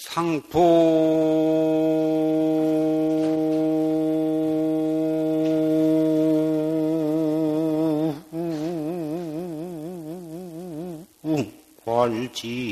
상포. 괄지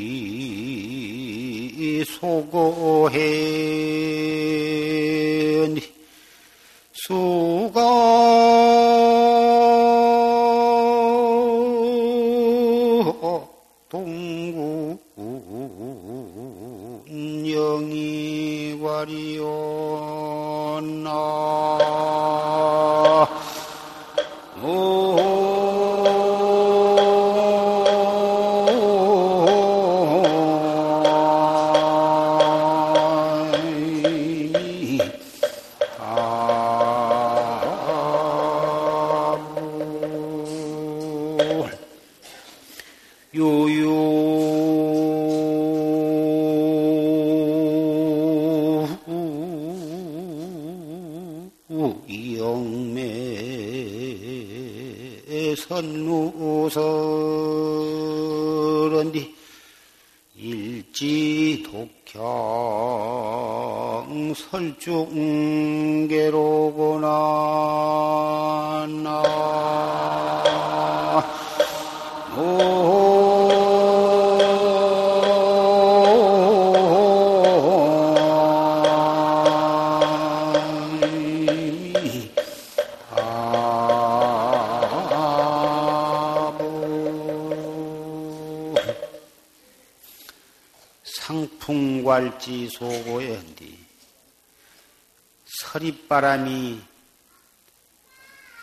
상풍괄지 소고에 한디. 서리바람이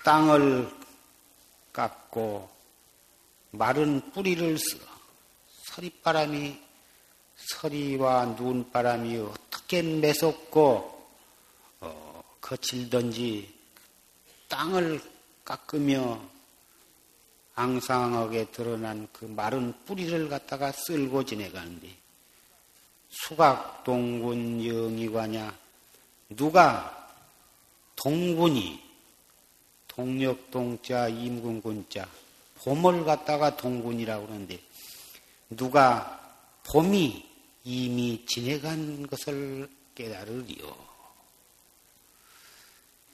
땅을 깎고 마른 뿌리를 써. 서리바람이 서리와 눈바람이 어떻게 매섭고 어, 거칠던지 땅을 깎으며 앙상하게 드러난 그 마른 뿌리를 갖다가 쓸고 지내가는데 수각동군 영이과냐 누가 동군이 동력동자 임군군자 봄을 갖다가 동군이라고 그러는데 누가 봄이 이미 지내간 것을 깨달으리요.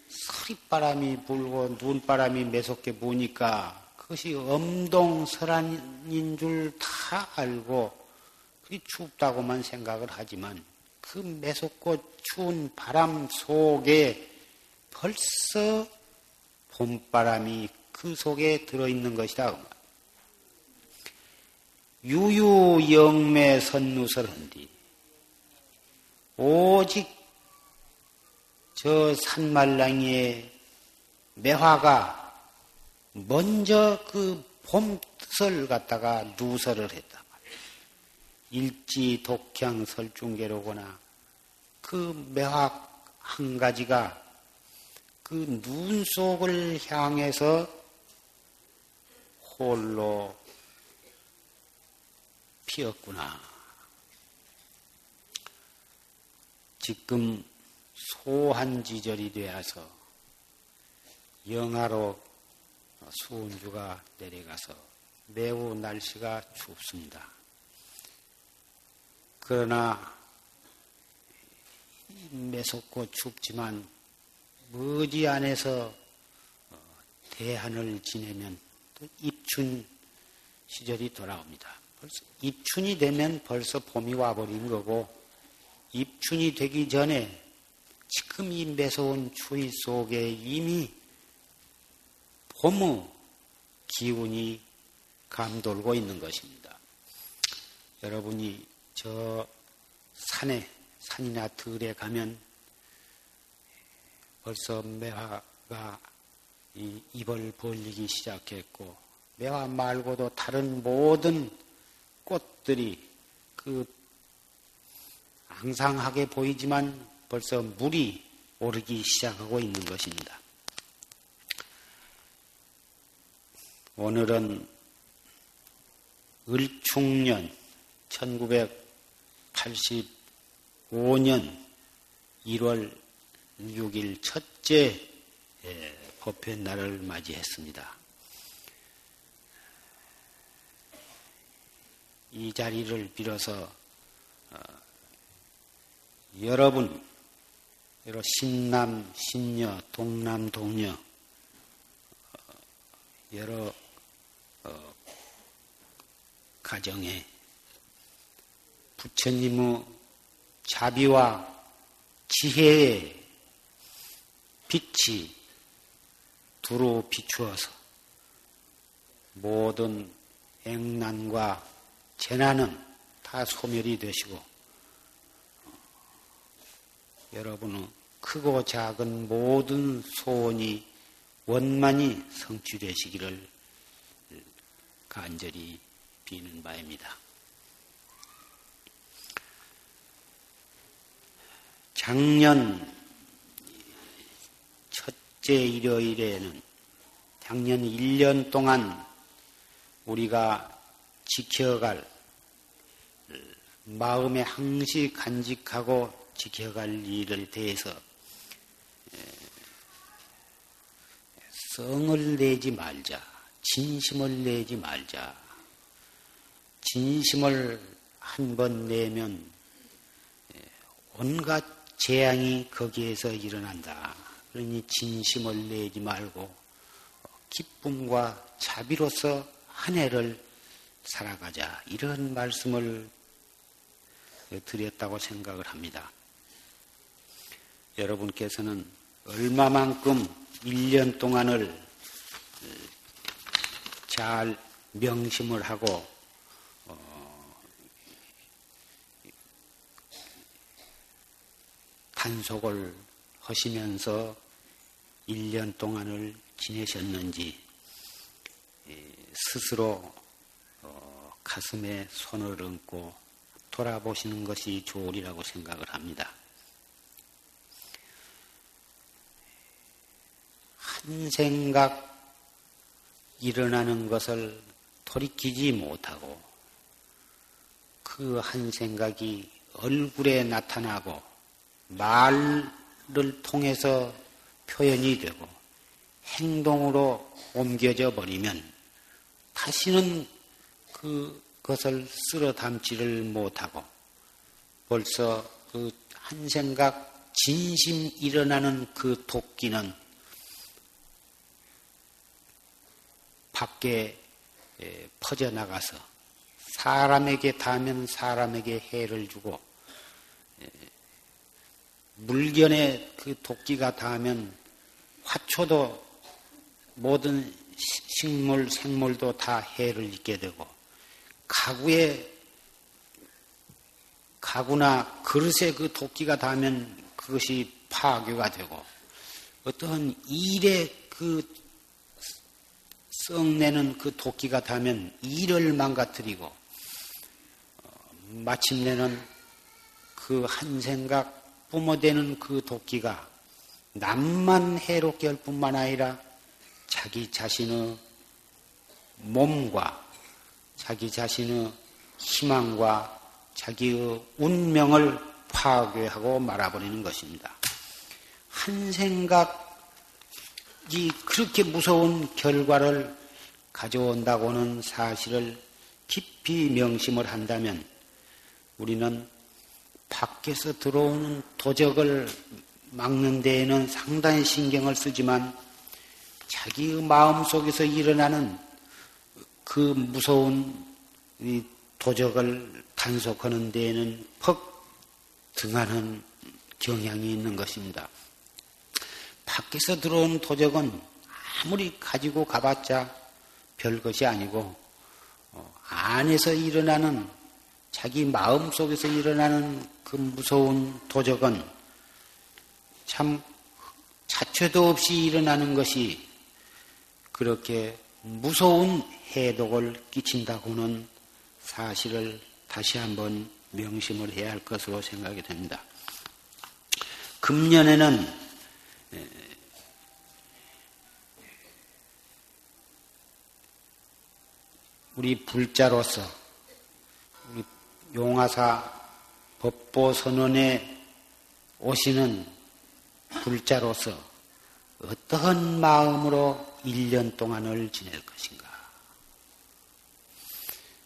서리바람이 불고 눈바람이 매섭게 부니까 그것이 엄동설한인 줄 다 알고 그리 춥다고만 생각을 하지만 그 매섭고 추운 바람 속에 벌써 봄바람이 그 속에 들어있는 것이다. 유유영매 선누설한디 오직 저 산말랑이의 매화가 먼저 그 봄설 갖다가 누설을 했다. 일지 독향 설중계로거나 그 매학 한 가지가 그 눈 속을 향해서 홀로 피었구나. 지금 소한 지절이 되어서 영하로 수온주가 내려가서 매우 날씨가 춥습니다. 그러나 매섭고 춥지만 머지 안에서 어, 대한을 지내면 또 입춘 시절이 돌아옵니다. 벌써 입춘이 되면 벌써 봄이 와버린 거고 입춘이 되기 전에 지금 이 매서운 추위 속에 이미 봄의 기운이 감돌고 있는 것입니다. 여러분이 저 산에, 산이나 들에 가면 벌써 매화가 입을 벌리기 시작했고, 매화 말고도 다른 모든 꽃들이 그 앙상하게 보이지만 벌써 물이 오르기 시작하고 있는 것입니다. 오늘은 을충년 1985년 1월 6일 첫째 예, 법회 날을 맞이했습니다. 이 자리를 빌어서 어, 여러분, 여러 신남, 신녀, 동남, 동녀, 어, 여러 어, 가정에 부처님의 자비와 지혜의 빛이 두루 비추어서 모든 액난과 재난은 다 소멸이 되시고 여러분의 크고 작은 모든 소원이 원만히 성취되시기를 간절히 비는 바입니다. 작년 첫째 일요일에는 작년 1년 동안 우리가 지켜갈 마음에 항시 간직하고 지켜갈 일을 대해서 성을 내지 말자, 진심을 내지 말자. 진심을 한 번 내면 온갖 재앙이 거기에서 일어난다. 그러니 진심을 내지 말고 기쁨과 자비로서 한 해를 살아가자. 이런 말씀을 드렸다고 생각을 합니다. 여러분께서는 얼마만큼 1년 동안을 잘 명심을 하고 단속을 하시면서 1년 동안을 지내셨는지 스스로 어, 가슴에 손을 얹고 돌아보시는 것이 좋으리라고 생각을 합니다. 한 생각 일어나는 것을 돌이키지 못하고 그 한 생각이 얼굴에 나타나고 말을 통해서 표현이 되고 행동으로 옮겨져 버리면 다시는 그것을 쓸어 담지를 못하고 벌써 그 한 생각 진심 일어나는 그 도끼는 밖에 퍼져나가서 사람에게 닿으면 사람에게 해를 주고 물견에 그 도끼가 닿으면 화초도 모든 식물, 생물도 다 해를 입게 되고 가구에 가구나 그릇에 그 도끼가 닿으면 그것이 파괴가 되고 어떠한 일에 그 썩내는 그 도끼가 닿으면 일을 망가뜨리고 어, 마침내는 그 한 생각 뿜어대는 그 도끼가 남만 해롭게 할 뿐만 아니라 자기 자신의 몸과 자기 자신의 희망과 자기의 운명을 파괴하고 말아버리는 것입니다. 한 생각 이 그렇게 무서운 결과를 가져온다고는 사실을 깊이 명심을 한다면 우리는 밖에서 들어오는 도적을 막는 데에는 상당히 신경을 쓰지만 자기의 마음 속에서 일어나는 그 무서운 도적을 단속하는 데에는 퍽 등하는 경향이 있는 것입니다. 밖에서 들어온 도적은 아무리 가지고 가봤자 별 것이 아니고 어, 안에서 일어나는 자기 마음 속에서 일어나는 그 무서운 도적은 참 자체도 없이 일어나는 것이 그렇게 무서운 해독을 끼친다고는 사실을 다시 한번 명심을 해야 할 것으로 생각이 됩니다. 금년에는 우리 불자로서 용화사 법보선언에 오시는 불자로서 어떠한 마음으로 1년 동안을 지낼 것인가?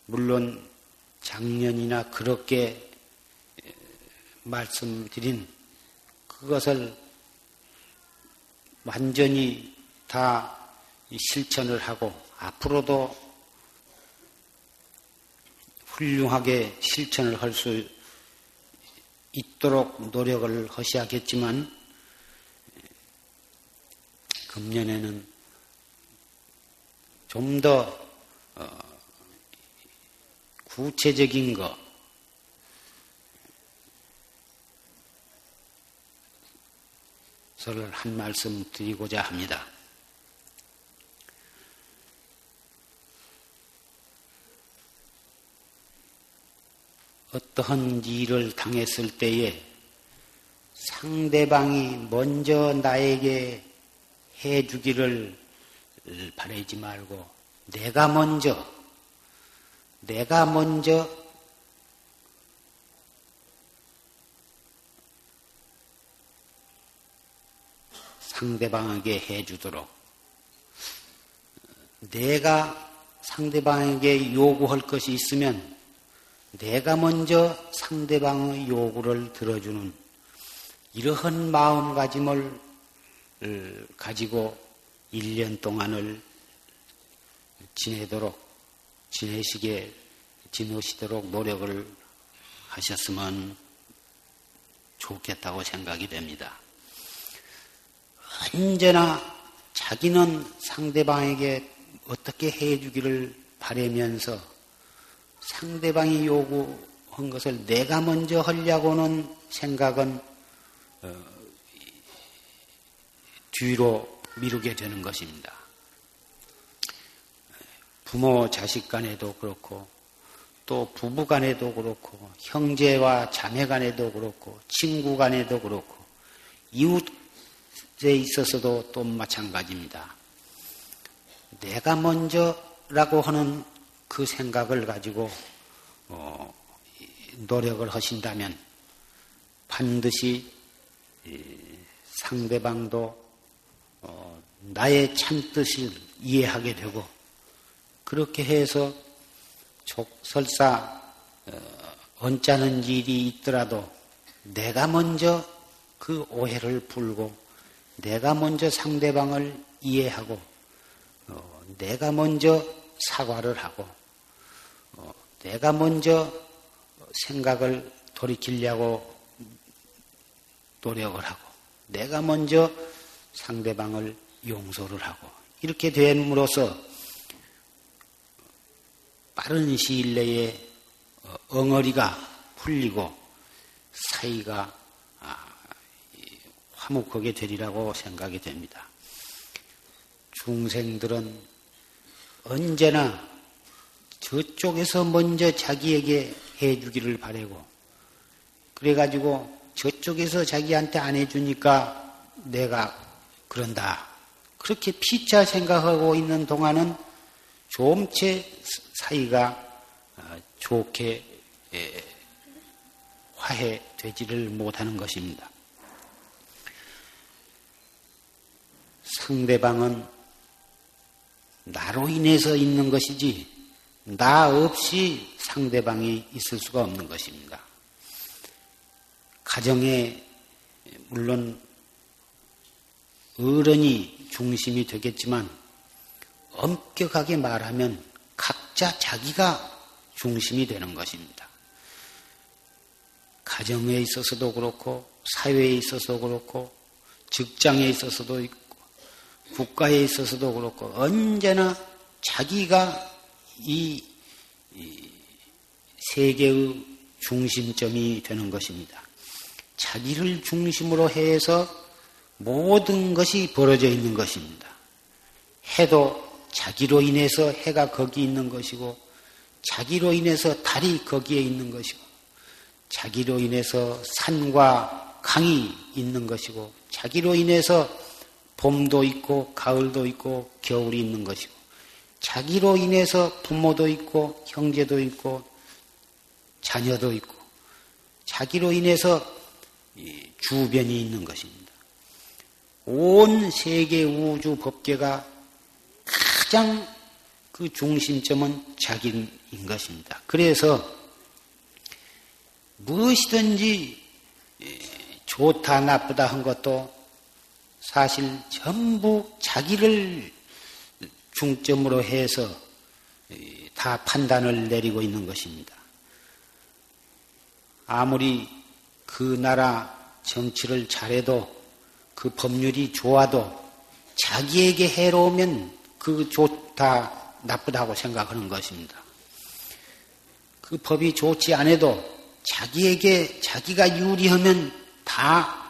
물론 작년이나 그렇게 말씀드린 그것을 완전히 다 실천을 하고 앞으로도 훌륭하게 실천을 할 수 있도록 노력을 하셔야겠지만 금년에는 좀더 어, 구체적인 것, 설을 한 말씀 드리고자 합니다. 어떠한 일을 당했을 때에 상대방이 먼저 나에게 해 주기를 바라지 말고 내가 먼저 내가 먼저 상대방에게 해 주도록 내가 상대방에게 요구할 것이 있으면 내가 먼저 상대방의 요구를 들어주는 이러한 마음가짐을 가지고 1년 동안을 지내도록, 지내시게, 지내시도록 노력을 하셨으면 좋겠다고 생각이 됩니다. 언제나 자기는 상대방에게 어떻게 해주기를 바라면서 상대방이 요구한 것을 내가 먼저 하려고는 생각은 어, 뒤로 미루게 되는 것입니다. 부모 자식 간에도 그렇고 또 부부 간에도 그렇고 형제와 자매 간에도 그렇고 친구 간에도 그렇고 이웃에 있어서도 또 마찬가지입니다. 내가 먼저라고 하는 그 생각을 가지고 어, 노력을 하신다면 반드시 상대방도 어, 나의 참뜻을 이해하게 되고 그렇게 해서 설사 어, 언짢은 일이 있더라도 내가 먼저 그 오해를 풀고 내가 먼저 상대방을 이해하고 어, 내가 먼저 사과를 하고 내가 먼저 생각을 돌이키려고 노력을 하고 내가 먼저 상대방을 용서를 하고 이렇게 됨으로써 빠른 시일 내에 어, 엉어리가 풀리고 사이가 아, 화목하게 되리라고 생각이 됩니다. 중생들은 언제나 저쪽에서 먼저 자기에게 해주기를 바라고 그래가지고 저쪽에서 자기한테 안 해주니까 내가 그런다. 그렇게 피자 생각하고 있는 동안은 좀채 사이가 어, 좋게 화해되지를 못하는 것입니다. 상대방은 나로 인해서 있는 것이지 나 없이 상대방이 있을 수가 없는 것입니다. 가정에 물론 어른이 중심이 되겠지만 엄격하게 말하면 각자 자기가 중심이 되는 것입니다. 가정에 있어서도 그렇고 사회에 있어서도 그렇고 직장에 있어서도 있고 국가에 있어서도 그렇고 언제나 자기가 이, 이 세계의 중심점이 되는 것입니다. 자기를 중심으로 해서 모든 것이 벌어져 있는 것입니다. 해도 자기로 인해서 해가 거기 있는 것이고, 자기로 인해서 달이 거기에 있는 것이고, 자기로 인해서 산과 강이 있는 것이고, 자기로 인해서 봄도 있고, 가을도 있고, 겨울이 있는 것이고, 자기로 인해서 부모도 있고, 형제도 있고, 자녀도 있고, 자기로 인해서 주변이 있는 것입니다. 온 세계 우주 법계가 가장 그 중심점은 자기인 것입니다. 그래서 무엇이든지 좋다 나쁘다 한 것도 사실 전부 자기를 중점으로 해서 다 판단을 내리고 있는 것입니다. 아무리 그 나라 정치를 잘해도 그 법률이 좋아도 자기에게 해로우면 그 좋다 나쁘다고 생각하는 것입니다. 그 법이 좋지 않아도 자기에게 자기가 유리하면 다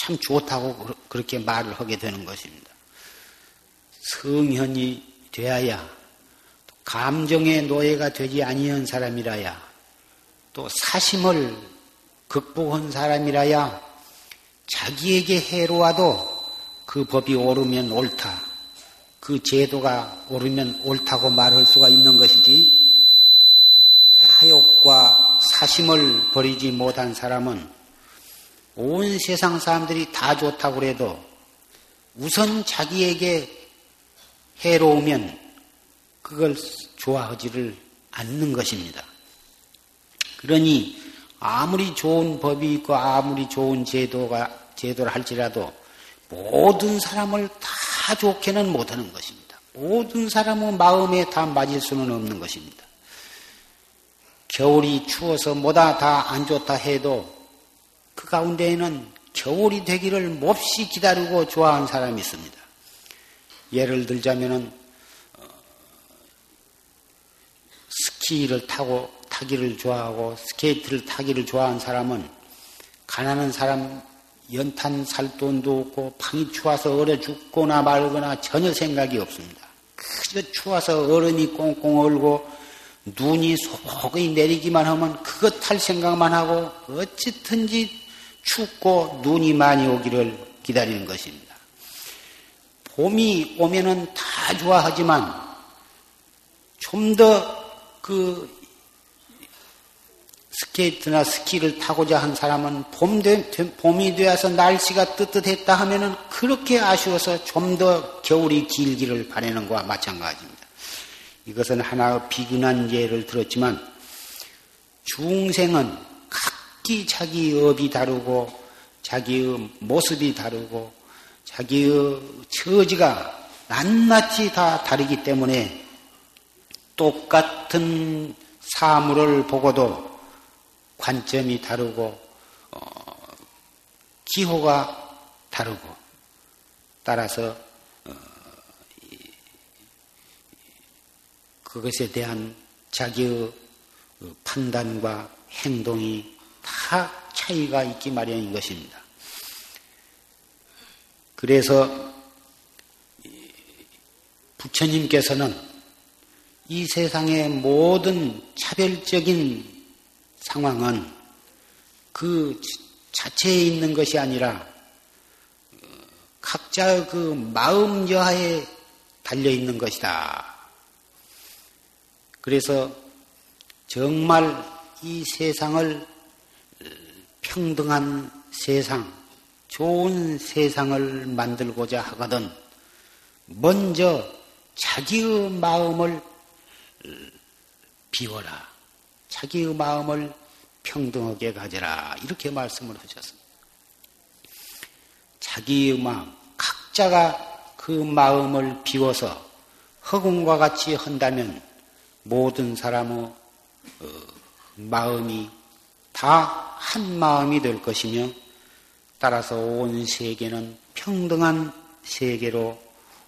참 좋다고 그렇게 말을 하게 되는 것입니다. 성현이 되어야 감정의 노예가 되지 아니한 사람이라야 또 사심을 극복한 사람이라야 자기에게 해로와도 그 법이 옳으면 옳다. 그 제도가 옳으면 옳다고 말할 수가 있는 것이지 하욕과 사심을 버리지 못한 사람은 온 세상 사람들이 다 좋다고 해도 우선 자기에게 해로우면 그걸 좋아하지를 않는 것입니다. 그러니 아무리 좋은 법이 있고 아무리 좋은 제도가 제도를 할지라도 모든 사람을 다 좋게는 못하는 것입니다. 모든 사람의 마음에 다 맞을 수는 없는 것입니다. 겨울이 추워서 뭐다 다 안 좋다 해도 그 가운데에는 겨울이 되기를 몹시 기다리고 좋아하는 사람이 있습니다. 예를 들자면은 어, 스키를 타고 타기를 좋아하고 스케이트를 타기를 좋아하는 사람은 가난한 사람 연탄 살 돈도 없고 방이 추워서 얼어 죽거나 말거나 전혀 생각이 없습니다. 그저 추워서 얼음이 꽁꽁 얼고 눈이 소복이 내리기만 하면 그것 탈 생각만 하고 어찌든지 춥고 눈이 많이 오기를 기다리는 것입니다. 봄이 오면은 다 좋아하지만 좀 더 그 스케이트나 스키를 타고자 한 사람은 봄 되, 봄이 되어서 날씨가 뜨뜻했다 하면은 그렇게 아쉬워서 좀 더 겨울이 길기를 바라는 것과 마찬가지입니다. 이것은 하나의 비근한 예를 들었지만 중생은 각기 자기 업이 다르고 자기의 모습이 다르고 자기의 처지가 낱낱이 다 다르기 때문에 똑같은 사물을 보고도 관점이 다르고 어, 기호가 다르고 따라서 어, 그것에 대한 자기의 판단과 행동이 다 차이가 있기 마련인 것입니다. 그래서 부처님께서는 이 세상의 모든 차별적인 상황은 그 자체에 있는 것이 아니라 각자의 그 마음 여하에 달려 있는 것이다. 그래서 정말 이 세상을 평등한 세상, 좋은 세상을 만들고자 하거든 먼저 자기의 마음을 비워라. 자기의 마음을 평등하게 가져라. 이렇게 말씀을 하셨습니다. 자기의 마음, 각자가 그 마음을 비워서 허공과 같이 한다면 모든 사람의 어, 마음이 다 한 마음이 될 것이며 따라서 온 세계는 평등한 세계로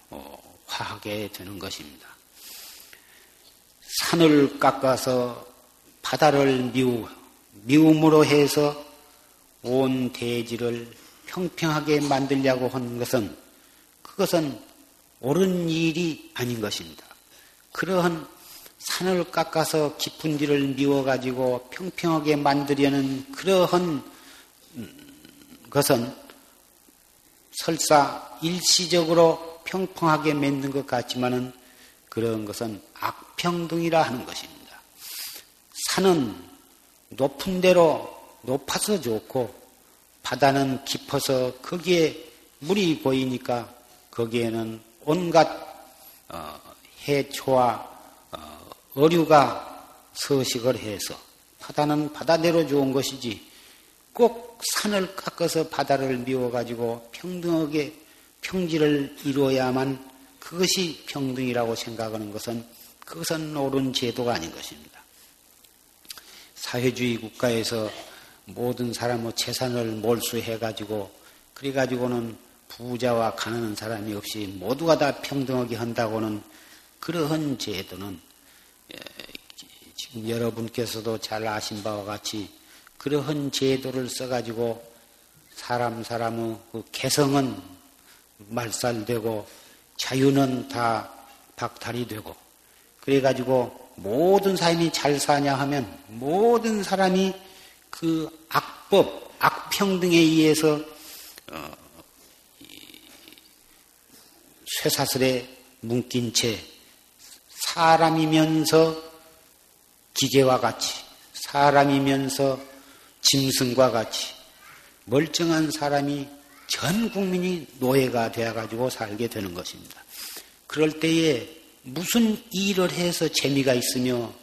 어, 화하게 되는 것입니다. 산을 깎아서 바다를 미우, 미움으로 해서 온 대지를 평평하게 만들려고 하는 것은 그것은 옳은 일이 아닌 것입니다. 그러한 산을 깎아서 깊은 뒤를 미워가지고 평평하게 만들려는 그러한 것은 설사 일시적으로 평평하게 맺는 것 같지만은 그런 것은 악평등이라 하는 것입니다. 산은 높은 데로 높아서 좋고 바다는 깊어서 거기에 물이 보이니까 거기에는 온갖 어, 해초와 어류가 서식을 해서 바다는 바다대로 좋은 것이지 꼭 산을 깎아서 바다를 미워가지고 평등하게 평지를 이루어야만 그것이 평등이라고 생각하는 것은 그것은 옳은 제도가 아닌 것입니다. 사회주의 국가에서 모든 사람의 재산을 몰수해가지고 그래가지고는 부자와 가난한 사람이 없이 모두가 다 평등하게 한다고는 그러한 제도는 지금 여러분께서도 잘 아신 바와 같이 그러한 제도를 써가지고 사람 사람의 그 개성은 말살되고 자유는 다 박탈이 되고 그래가지고 모든 사람이 잘 사냐 하면 모든 사람이 그 악법, 악평 등에 의해서 어, 쇠사슬에 묶인 채 사람이면서 기계와 같이 사람이면서 짐승과 같이 멀쩡한 사람이 전 국민이 노예가 되어가지고 살게 되는 것입니다. 그럴 때에 무슨 일을 해서 재미가 있으며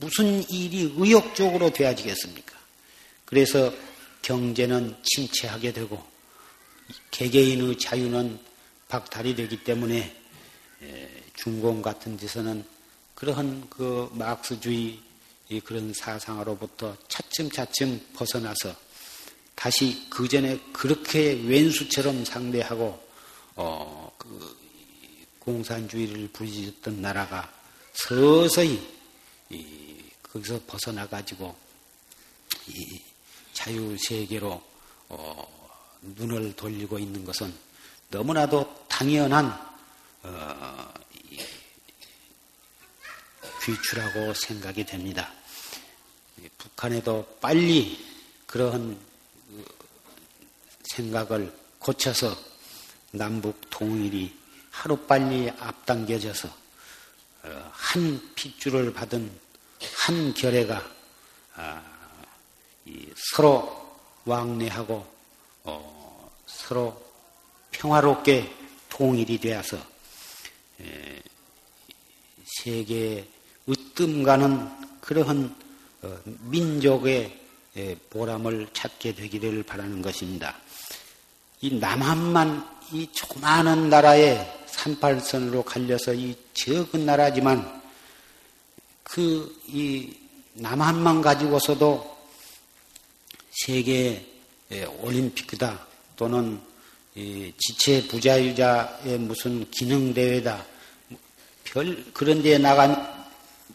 무슨 일이 의욕적으로 되어지겠습니까? 그래서 경제는 침체하게 되고 개개인의 자유는 박탈이 되기 때문에 중공 같은 데서는 그러한 그 마크스주의 그런 사상으로부터 차츰차츰 벗어나서 다시 그 전에 그렇게 왼수처럼 상대하고 어 그 공산주의를 부리짖었던 나라가 서서히 이, 거기서 벗어나 가지고 이 자유 세계로 어, 눈을 돌리고 있는 것은 너무나도 당연한 어, 귀추라고 생각이 됩니다. 북한에도 빨리 그러한 그 생각을 고쳐서 남북 통일이 하루빨리 앞당겨져서 어, 한 핏줄을 받은 한 결애가 아, 서로 왕래하고 어, 서로 평화롭게 통일이 되어서 세계에 으뜸가는 그러한 어, 민족의 보람을 찾게 되기를 바라는 것입니다. 이 남한만 이 조그마한 나라에 38선으로 갈려서 이 적은 나라지만 그 이 남한만 가지고서도 세계 올림픽이다 또는 지체 부자유자의 무슨 기능 대회다 별 그런 데에 나간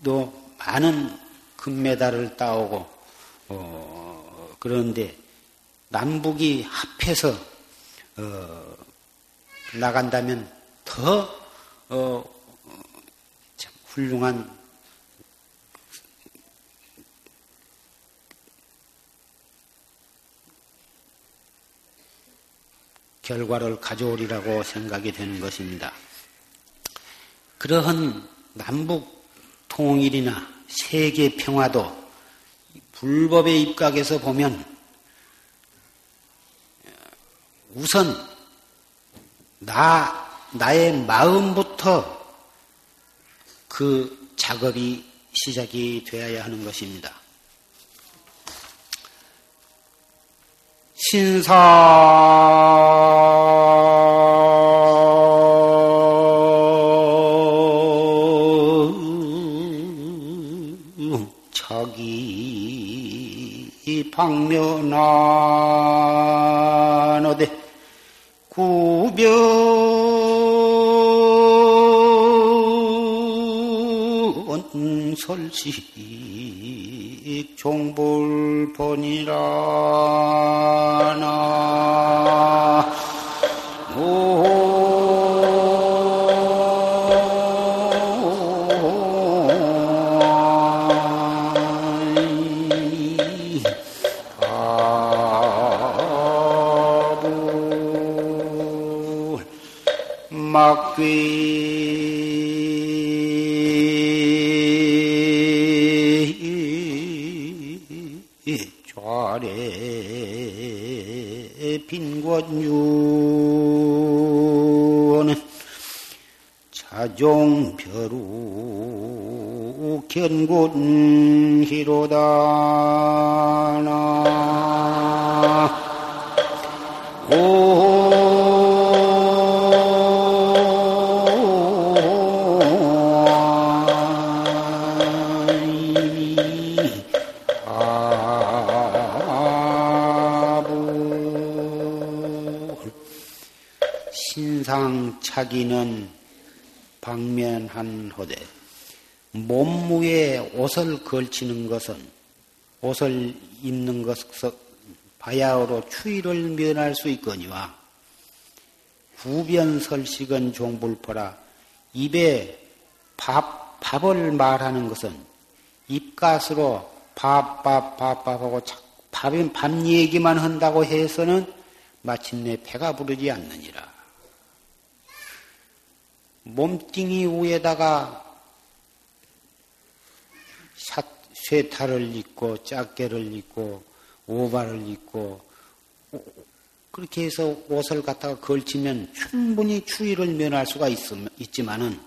도 많은 금메달을 따오고 어, 그런데 남북이 합해서 어, 나간다면 더 어, 훌륭한 결과를 가져오리라고 생각이 되는 것입니다. 그러한 남북 통일이나 세계 평화도 불법의 입각에서 보면 우선 나 나의 마음부터 그 작업이 시작이 되어야 하는 것입니다. 신사 방면하노되 구별. 설식 종불본이라 나 옷을 걸치는 것은 옷을 입는 것은 바야흐로 추위를 면할 수 있거니와 후변설식은 종불포라 입에 밥, 밥을 말하는 것은 입가스로 밥, 밥, 밥, 밥하고 밥, 밥 얘기만 한다고 해서는 마침내 배가 부르지 않느니라. 몸뚱이 위에다가 쇠탈을 입고 짝개를 입고 오발을 입고 그렇게 해서 옷을 갖다가 걸치면 충분히 추위를 면할 수가 있, 있지만은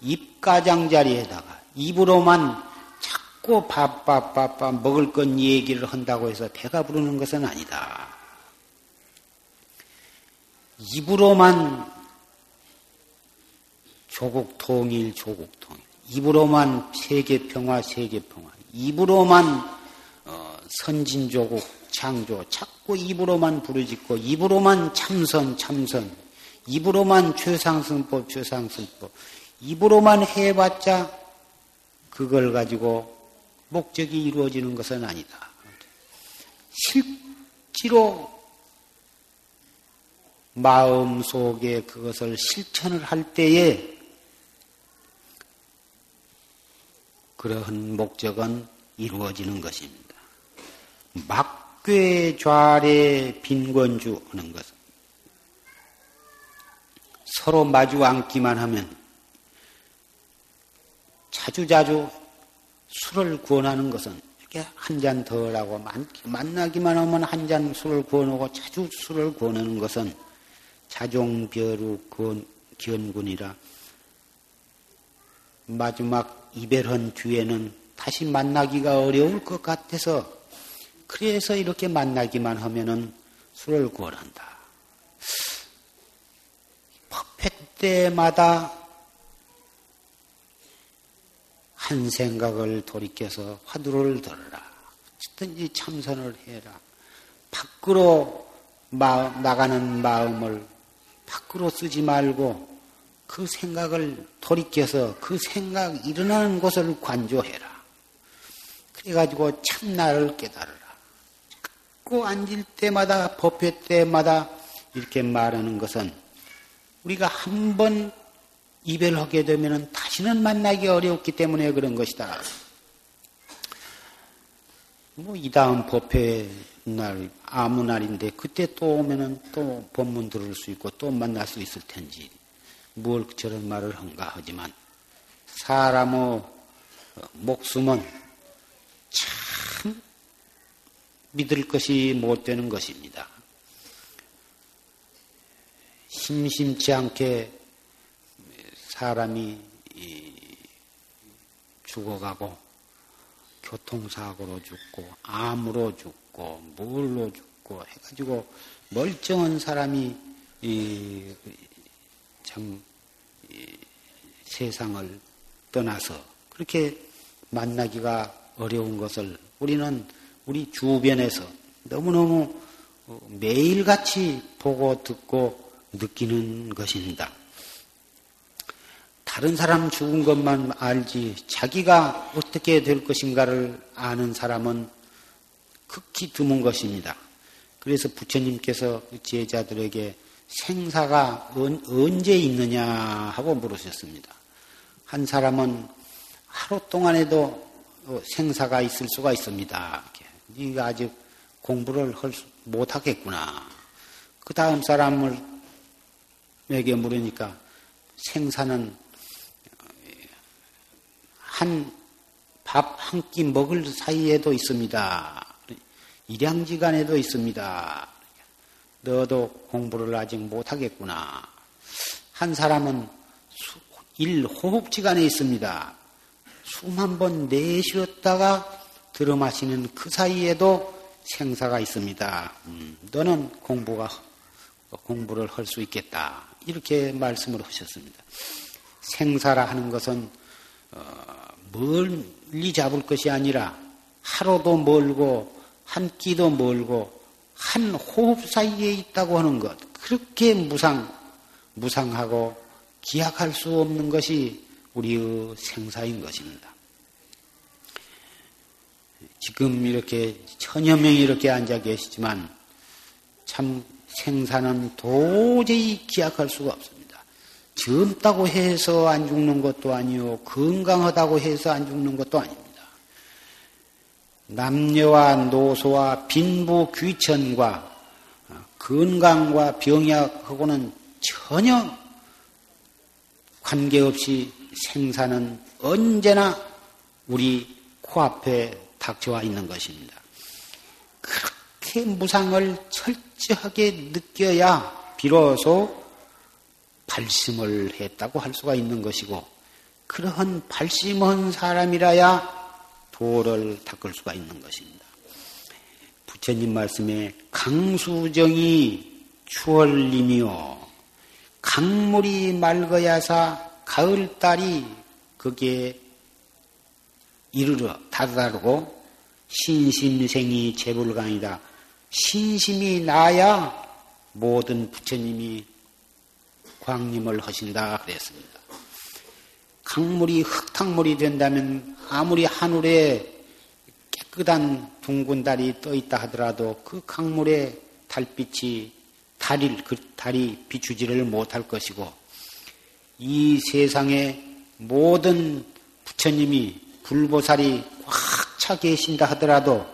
입가장 자리에다가 입으로만 자꾸 밥밥밥밥 먹을 것 얘기를 한다고 해서 배가 부르는 것은 아니다. 입으로만 조국 통일, 조국 통일. 입으로만 세계 평화, 세계 평화. 입으로만 어, 선진 조국, 창조. 자꾸 입으로만 부르짖고 입으로만 참선, 참선. 입으로만 최상승법, 최상승법. 입으로만 해봤자 그걸 가지고 목적이 이루어지는 것은 아니다. 실제로 마음 속에 그것을 실천을 할 때에 그러한 목적은 이루어지는 것입니다. 막괴 좌래 빈권주 하는 것은 서로 마주 앉기만 하면 자주자주 술을 구원하는 것은 이렇게 한 잔 덜하고 만나기만 하면 한 잔 술을 구원하고 자주 술을 구원하는 것은 자종별우 견군이라 마지막 이별한 뒤에는 다시 만나기가 어려울 것 같아서 그래서 이렇게 만나기만 하면은 술을 구원한다. 법회 때마다 한 생각을 돌이켜서 화두를 들어라. 어든지 참선을 해라. 밖으로 마, 나가는 마음을 밖으로 쓰지 말고 그 생각을 돌이켜서 그 생각 일어나는 곳을 관조해라. 그래가지고 참나를 깨달으라. 자꾸 앉을 때마다 법회 때마다 이렇게 말하는 것은 우리가 한 번 이별하게 되면 다시는 만나기 어렵기 때문에 그런 것이다. 뭐 이 다음 법회 날 아무 날인데 그때 또 오면은 또 법문 들을 수 있고 또 만날 수 있을 텐지 뭘 저런 말을 한가 하지만 사람의 목숨은 참 믿을 것이 못 되는 것입니다. 심심치 않게 사람이 죽어가고 교통사고로 죽고 암으로 죽고 물로 죽고 해가지고 멀쩡한 사람이 참 세상을 떠나서 그렇게 만나기가 어려운 것을 우리는 우리 주변에서 너무너무 매일같이 보고 듣고 느끼는 것입니다. 다른 사람 죽은 것만 알지 자기가 어떻게 될 것인가를 아는 사람은 극히 드문 것입니다. 그래서 부처님께서 제자들에게 생사가 언제 있느냐 하고 물으셨습니다. 한 사람은 하루 동안에도 생사가 있을 수가 있습니다. 네가 아직 공부를 못하겠구나. 그 다음 사람을 에게 물으니까 생사는 한 밥 한 끼 먹을 사이에도 있습니다. 일양지간에도 있습니다. 너도 공부를 아직 못하겠구나. 한 사람은 수, 1호흡지간에 있습니다. 숨 한 번 내쉬었다가 들어 마시는 그 사이에도 생사가 있습니다. 음, 너는 공부가 공부를 할 수 있겠다. 이렇게 말씀을 하셨습니다. 생사라 하는 것은 어, 멀리 잡을 것이 아니라 하루도 멀고 한 끼도 멀고 한 호흡 사이에 있다고 하는 것 그렇게 무상 무상하고 기약할 수 없는 것이 우리의 생사인 것입니다. 지금 이렇게 천여 명이 이렇게 앉아 계시지만 참 생사는 도저히 기약할 수가 없습니다. 젊다고 해서 안 죽는 것도 아니요, 건강하다고 해서 안 죽는 것도 아닙니다. 남녀와 노소와 빈부 귀천과 건강과 병약하고는 전혀 관계없이 생사는 언제나 우리 코앞에 닥쳐와 있는 것입니다. 그렇게 무상을 철저하게 느껴야 비로소 발심을 했다고 할 수가 있는 것이고, 그러한 발심한 사람이라야 도를 닦을 수가 있는 것입니다. 부처님 말씀에 강수정이 추월님이요. 강물이 맑어야사 가을달이 거기에 이르러 다다르고 신심생이 재불강이다. 신심이 나야 모든 부처님이 광림을 하신다 그랬습니다. 강물이 흙탕물이 된다면 아무리 하늘에 깨끗한 둥근 달이 떠 있다 하더라도 그 강물에 달빛이 달일 그 달이 비추지를 못할 것이고 이 세상의 모든 부처님이 불보살이 꽉 차 계신다 하더라도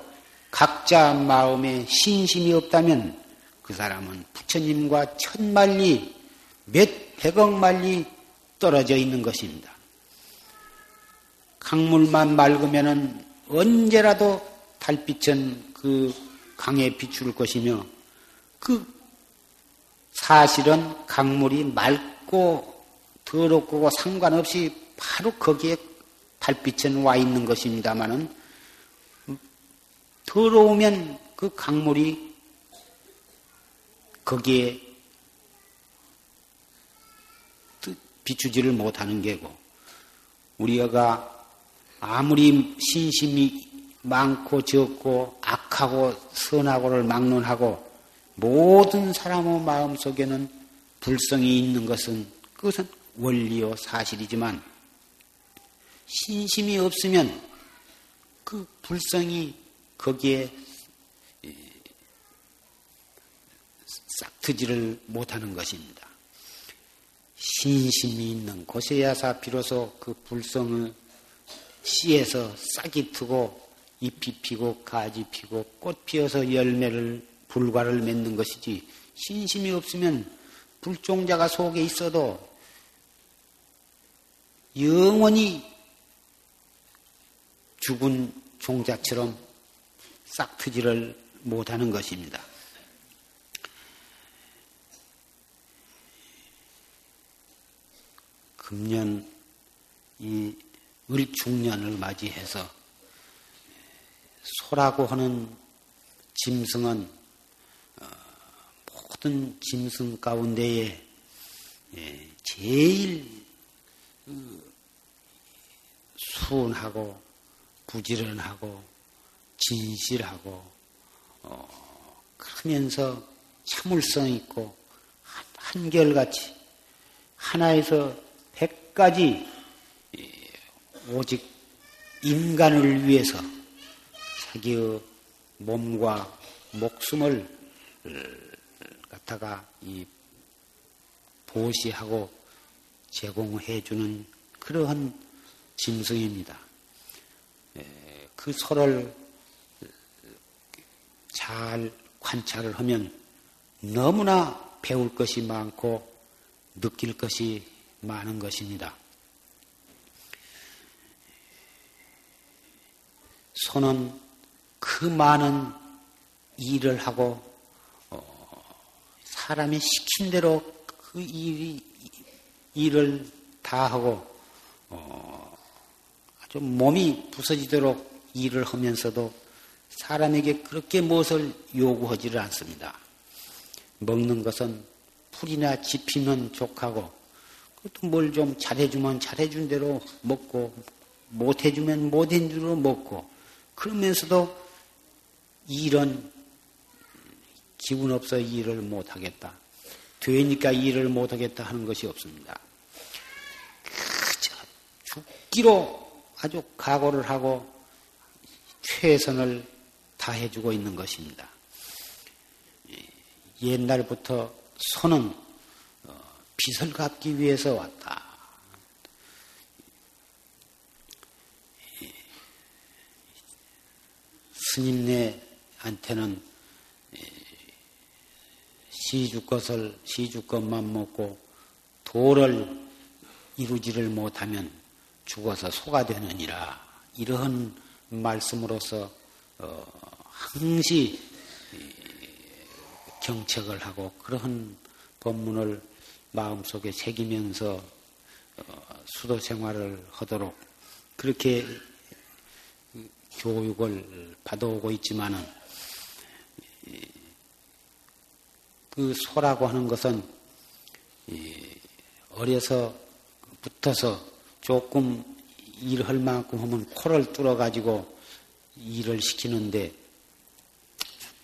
각자 마음에 신심이 없다면 그 사람은 부처님과 천만리 몇 백억 만리 떨어져 있는 것입니다. 강물만 맑으면은 언제라도 달빛은 그 강에 비출 것이며 그 사실은 강물이 맑고 더럽고 상관없이 바로 거기에 달빛은 와 있는 것입니다만은 더러우면 그 강물이 거기에 비추지를 못하는 게고 우리가 아무리 신심이 많고 적고 악하고 선하고를 막론하고 모든 사람의 마음 속에는 불성이 있는 것은 그것은 원리요 사실이지만 신심이 없으면 그 불성이 거기에 싹트지를 못하는 것입니다. 신심이 있는 곳에야사 비로소 그 불성을 씨에서 싹이 트고 잎이 피고 가지 피고 꽃 피어서 열매를 불과를 맺는 것이지 신심이 없으면 불종자가 속에 있어도 영원히 죽은 종자처럼 싹트지를 못하는 것입니다. 금년 이 을 중년을 맞이해서 소라고 하는 짐승은 어, 모든 짐승 가운데에 예, 제일 그 순하고 부지런하고 진실하고 어, 크면서 참을성 있고 한결같이 하나에서 백가지 오직 인간을 위해서 자기의 몸과 목숨을 갖다가 이 보시하고 제공해 주는 그러한 짐승입니다. 그 소를 잘 관찰을 하면 너무나 배울 것이 많고 느낄 것이 많은 것입니다. 소는 그 많은 일을 하고 어, 사람이 시킨 대로 그 일이, 일을 다 하고 어, 아주 몸이 부서지도록 일을 하면서도 사람에게 그렇게 무엇을 요구하지를 않습니다. 먹는 것은 풀이나 지피면 족하고 또뭘좀 잘해주면 잘해준 대로 먹고 못해주면 못한 대로 먹고 그러면서도 일은 기분 없어 일을 못 하겠다. 되니까 일을 못 하겠다 하는 것이 없습니다. 그저 죽기로 아주 각오를 하고 최선을 다해주고 있는 것입니다. 옛날부터 손은 어, 빚을 갚기 위해서 왔다. 스님네한테는 시주 것을 시주 것만 먹고 도를 이루지를 못하면 죽어서 소가 되느니라. 이러한 말씀으로서 어, 항시 경책을 하고 그러한 법문을 마음속에 새기면서 어, 수도 생활을 하도록 그렇게 교육을 받아오고 있지만은 그 소라고 하는 것은 어려서 붙어서 조금 일할 만큼 하면 코를 뚫어 가지고 일을 시키는데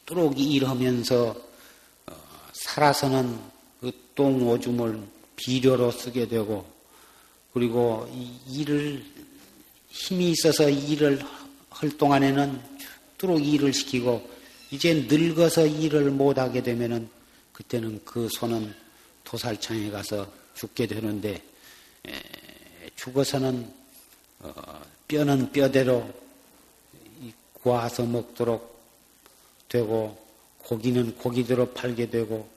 뚫어 일하면서 살아서는 그 똥 오줌을 비료로 쓰게 되고 그리고 일을 힘이 있어서 일을 할 동안에는 뚫어 일을 시키고 이제 늙어서 일을 못하게 되면은 그때는 그 손은 도살창에 가서 죽게 되는데 죽어서는 어, 뼈는 뼈대로 구워서 먹도록 되고 고기는 고기대로 팔게 되고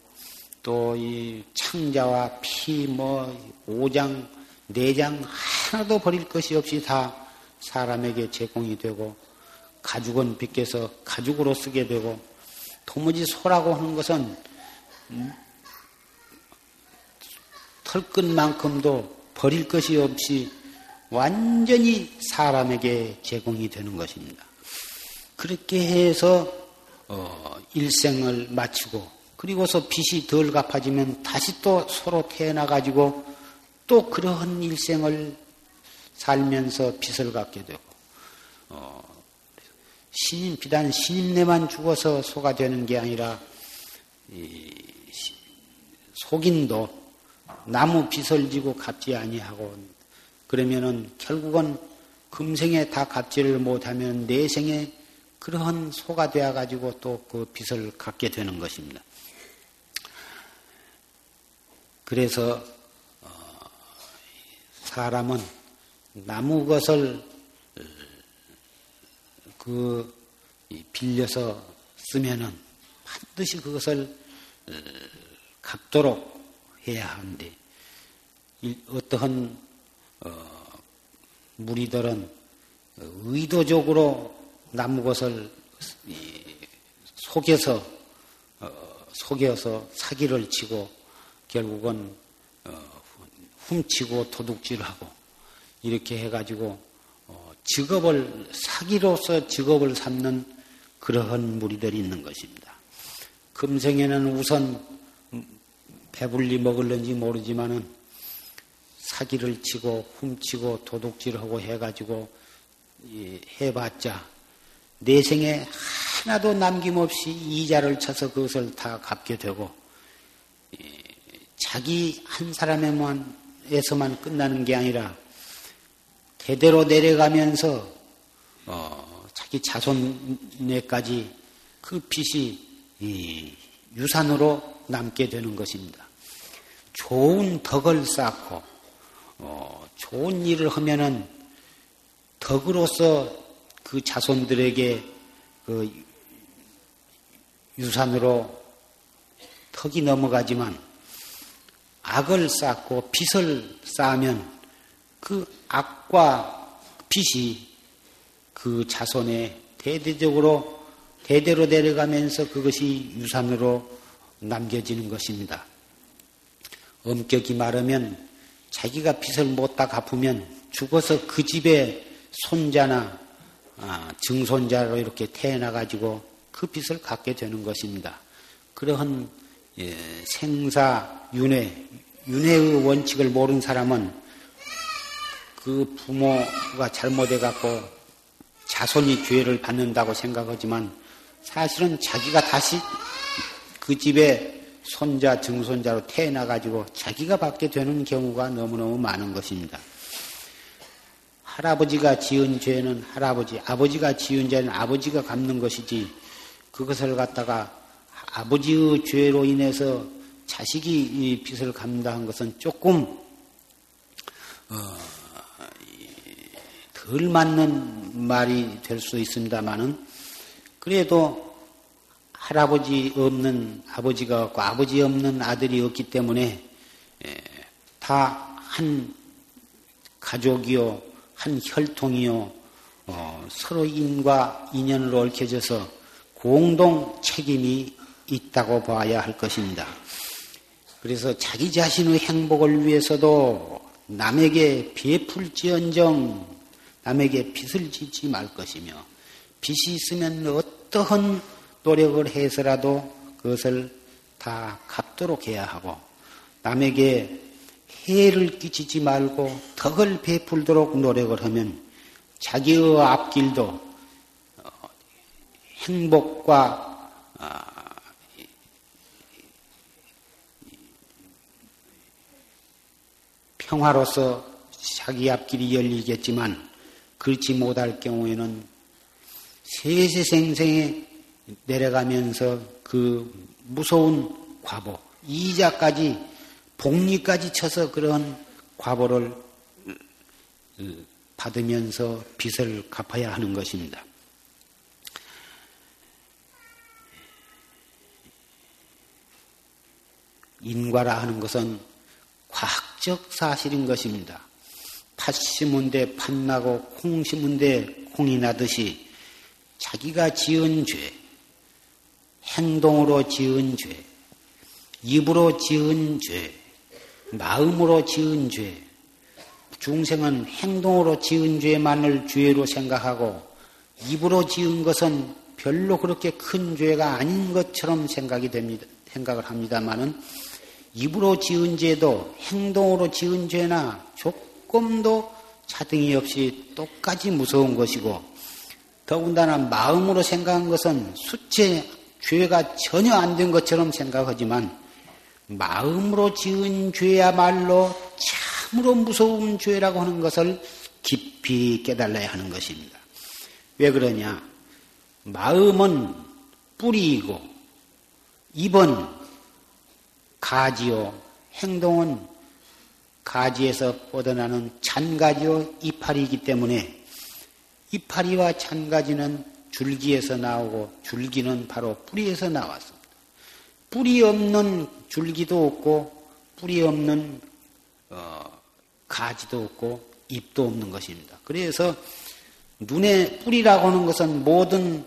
또 이 창자와 피, 뭐, 오장, 내장 하나도 버릴 것이 없이 다 사람에게 제공이 되고 가죽은 빗겨서 가죽으로 쓰게 되고 도무지 소라고 하는 것은 털끝만큼도 버릴 것이 없이 완전히 사람에게 제공이 되는 것입니다. 그렇게 해서 어, 일생을 마치고 그리고서 빚이 덜 갚아지면 다시 또 서로 태어나 가지고 또 그러한 일생을 살면서 빚을 갚게 되고 어, 신임 비단 신임내만 죽어서 소가 되는 게 아니라 속인도 나무 빚을 지고 갚지 아니하고 그러면은 결국은 금생에 다 갚지를 못하면 내생에 그러한 소가 되어 가지고 또 그 빚을 갚게 되는 것입니다. 그래서 어, 사람은 나무 것을 그 빌려서 쓰면은 반드시 그것을 갚도록 해야 하는데 어떠한 어, 무리들은 의도적으로 나무 것을 속여서 어, 속여서 사기를 치고 결국은 어, 훔치고 도둑질하고 이렇게 해가지고 어, 직업을 사기로서 직업을 삼는 그러한 무리들이 있는 것입니다. 금생에는 우선 배불리 먹을는지 모르지만은 사기를 치고 훔치고 도둑질하고 해가지고 해봤자 내생에 하나도 남김없이 이자를 쳐서 그것을 다 갚게 되고 자기 한 사람에만 에서만 끝나는 게 아니라 대대로 내려가면서 어, 자기 자손에까지 그 빚이 유산으로 남게 되는 것입니다. 좋은 덕을 쌓고 어, 좋은 일을 하면은 덕으로서 그 자손들에게 그 유산으로 턱이 넘어가지만 악을 쌓고 빚을 쌓으면 그 악과 빚이 그 자손에 대대적으로 대대로 내려가면서 그것이 유산으로 남겨지는 것입니다. 엄격히 말하면 자기가 빚을 못 다 갚으면 죽어서 그 집에 손자나 아, 증손자로 이렇게 태어나 가지고 그 빚을 갚게 되는 것입니다. 그러한 예, 생사, 윤회, 윤회의 원칙을 모르는 사람은 그 부모가 잘못해갖고 자손이 죄를 받는다고 생각하지만 사실은 자기가 다시 그 집에 손자, 증손자로 태어나가지고 자기가 받게 되는 경우가 너무너무 많은 것입니다. 할아버지가 지은 죄는 할아버지, 아버지가 지은 죄는 아버지가 갚는 것이지 그것을 갖다가 아버지의 죄로 인해서 자식이 이 빚을 갚는다는 것은 조금 어, 덜 맞는 말이 될 수 있습니다만은 그래도 할아버지 없는 아버지가 없고 아버지 없는 아들이 없기 때문에 다 한 가족이요 한 혈통이요 어, 서로 인과 인연으로 얽혀져서 공동 책임이 있다고 봐야 할 것입니다. 그래서 자기 자신의 행복을 위해서도 남에게 베풀지언정 남에게 빚을 짓지 말 것이며 빚이 있으면 어떠한 노력을 해서라도 그것을 다 갚도록 해야 하고 남에게 해를 끼치지 말고 덕을 베풀도록 노력을 하면 자기의 앞길도 어, 행복과 아, 평화로서 자기 앞길이 열리겠지만 그렇지 못할 경우에는 세세생생에 내려가면서 그 무서운 과보, 이자까지, 복리까지 쳐서 그런 과보를 받으면서 빚을 갚아야 하는 것입니다. 인과라 하는 것은 과학적 사실인 것입니다. 팥 심은 데 팥 나고 콩 심은 데 콩이 나듯이 자기가 지은 죄, 행동으로 지은 죄, 입으로 지은 죄, 마음으로 지은 죄, 중생은 행동으로 지은 죄만을 죄로 생각하고 입으로 지은 것은 별로 그렇게 큰 죄가 아닌 것처럼 생각이 됩니다. 생각을 합니다만은 입으로 지은 죄도 행동으로 지은 죄나 조 금도 차등이 없이 똑같이 무서운 것이고 더군다나 마음으로 생각한 것은 수체 죄가 전혀 안 된 것처럼 생각하지만 마음으로 지은 죄야말로 참으로 무서운 죄라고 하는 것을 깊이 깨달아야 하는 것입니다. 왜 그러냐? 마음은 뿌리이고 입은 가지요 행동은 가지에서 뻗어나는 잔가지요 이파리이기 때문에 이파리와 잔가지는 줄기에서 나오고 줄기는 바로 뿌리에서 나왔습니다. 뿌리 없는 줄기도 없고 뿌리 없는 어, 가지도 없고 잎도 없는 것입니다. 그래서 눈에 뿌리라고 하는 것은 모든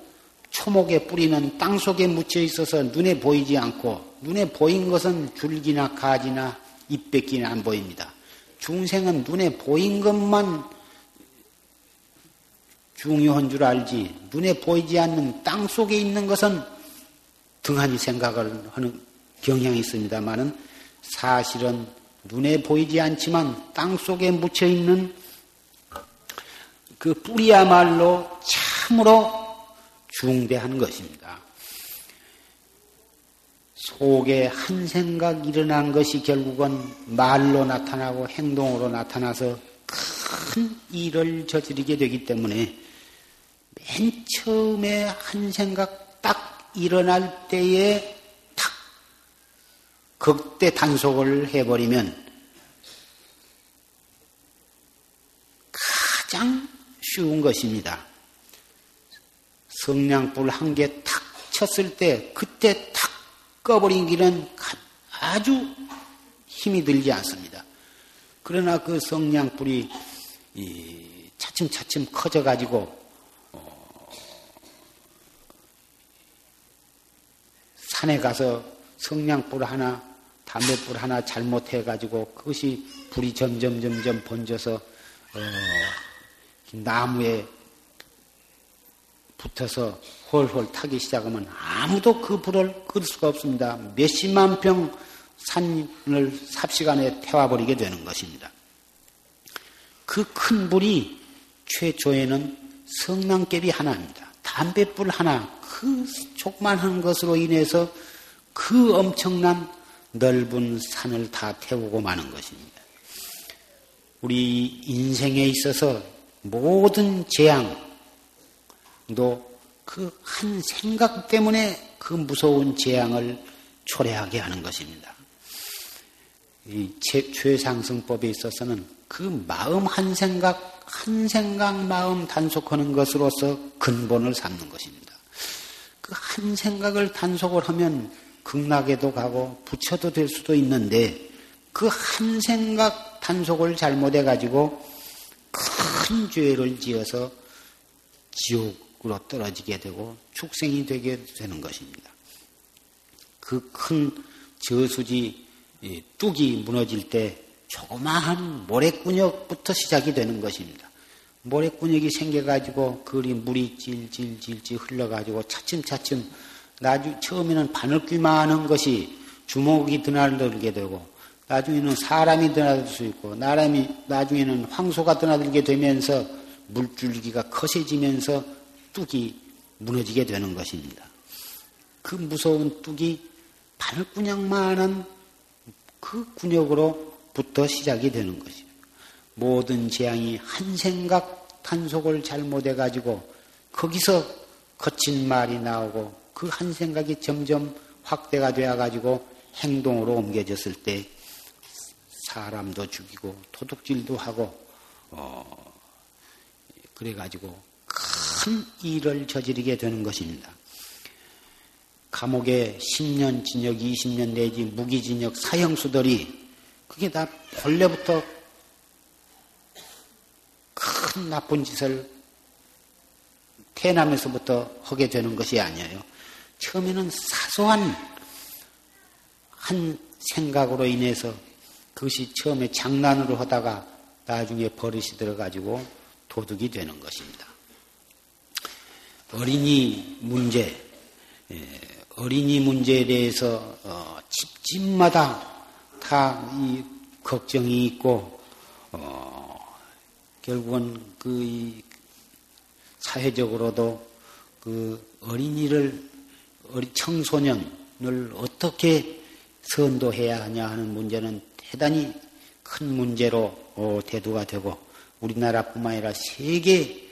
초목의 뿌리는 땅 속에 묻혀 있어서 눈에 보이지 않고 눈에 보인 것은 줄기나 가지나 잎밖에 안 보입니다. 중생은 눈에 보인 것만 중요한 줄 알지 눈에 보이지 않는 땅 속에 있는 것은 등한히 생각을 하는 경향이 있습니다만은 사실은 눈에 보이지 않지만 땅 속에 묻혀 있는 그 뿌리야말로 참으로 중대한 것입니다. 속에 한 생각 일어난 것이 결국은 말로 나타나고 행동으로 나타나서 큰 일을 저지르게 되기 때문에 맨 처음에 한 생각 딱 일어날 때에 탁 극대 단속을 해버리면 가장 쉬운 것입니다. 성냥불 한 개 탁 쳤을 때 그때 탁 꺼버린 길은 아주 힘이 들지 않습니다. 그러나 그 성냥불이 차츰차츰 커져가지고 어, 산에 가서 성냥불 하나 담뱃불 하나 잘못해가지고 그것이 불이 점점 점점 번져서 어, 나무에 붙어서 홀홀 타기 시작하면 아무도 그 불을 끌 수가 없습니다. 몇십만 평 산을 삽시간에 태워버리게 되는 것입니다. 그 큰 불이 최초에는 성난개비 하나입니다. 담뱃불 하나, 그 조그만한 것으로 인해서 그 엄청난 넓은 산을 다 태우고 마는 것입니다. 우리 인생에 있어서 모든 재앙도 그 한 생각 때문에 그 무서운 재앙을 초래하게 하는 것입니다. 이 최상승법에 있어서는 그 마음 한 생각, 한 생각 마음 단속하는 것으로서 근본을 삼는 것입니다. 그 한 생각을 단속을 하면 극락에도 가고 부처도 될 수도 있는데 그 한 생각 단속을 잘못해 가지고 큰 죄를 지어서 지옥 으로 떨어지게 되고 축생이 되게 되는 것입니다. 그 큰 저수지 뚝이 무너질 때 조그마한 모래군역부터 시작이 되는 것입니다. 모래군역이 생겨가지고 그리 물이 질질질질 흘러가지고 차츰차츰 나중 처음에는 바늘귀만한 것이 주먹이 드나들게 되고 나중에는 사람이 드나들 수 있고 나람이 나중에는 황소가 드나들게 되면서 물줄기가 거세지면서 뚝이 무너지게 되는 것입니다. 그 무서운 뚝이 바늘구녕만한 그 군역으로부터 시작이 되는 것이죠. 모든 재앙이 한 생각 탄속을 잘못해 가지고 거기서 거친 말이 나오고 그 한 생각이 점점 확대가 되어 가지고 행동으로 옮겨졌을 때 사람도 죽이고 도둑질도 하고 어 그래 가지고 큰 일을 저지르게 되는 것입니다. 감옥에 10년 징역, 20년 내지 무기징역 사형수들이 그게 다 본래부터 큰 나쁜 짓을 태어나면서부터 하게 되는 것이 아니에요. 처음에는 사소한 한 생각으로 인해서 그것이 처음에 장난으로 하다가 나중에 버릇이 들어가지고 도둑이 되는 것입니다. 어린이 문제, 예, 어린이 문제에 대해서 어, 집집마다 다 이 걱정이 있고 어, 결국은 그 사회적으로도 그 어린이를 어린 청소년을 어떻게 선도해야 하냐 하는 문제는 대단히 큰 문제로 어, 대두가 되고 우리나라뿐만 아니라 세계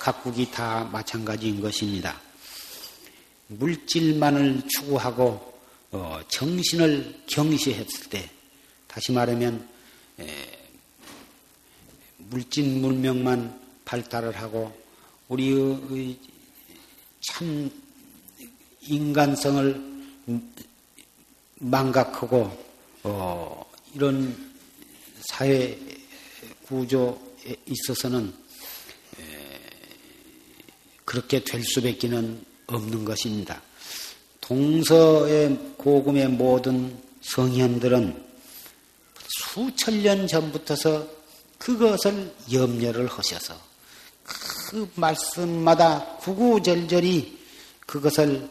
각국이 다 마찬가지인 것입니다. 물질만을 추구하고 어, 정신을 경시했을 때 다시 말하면 물질 문명만 발달을 하고 우리의 참 인간성을 망각하고 어, 이런 사회 구조에 있어서는 그렇게 될 수밖에는 없는 것입니다. 동서의 고금의 모든 성현들은 수천 년 전부터서 그것을 염려를 하셔서 그 말씀마다 구구절절히 그것을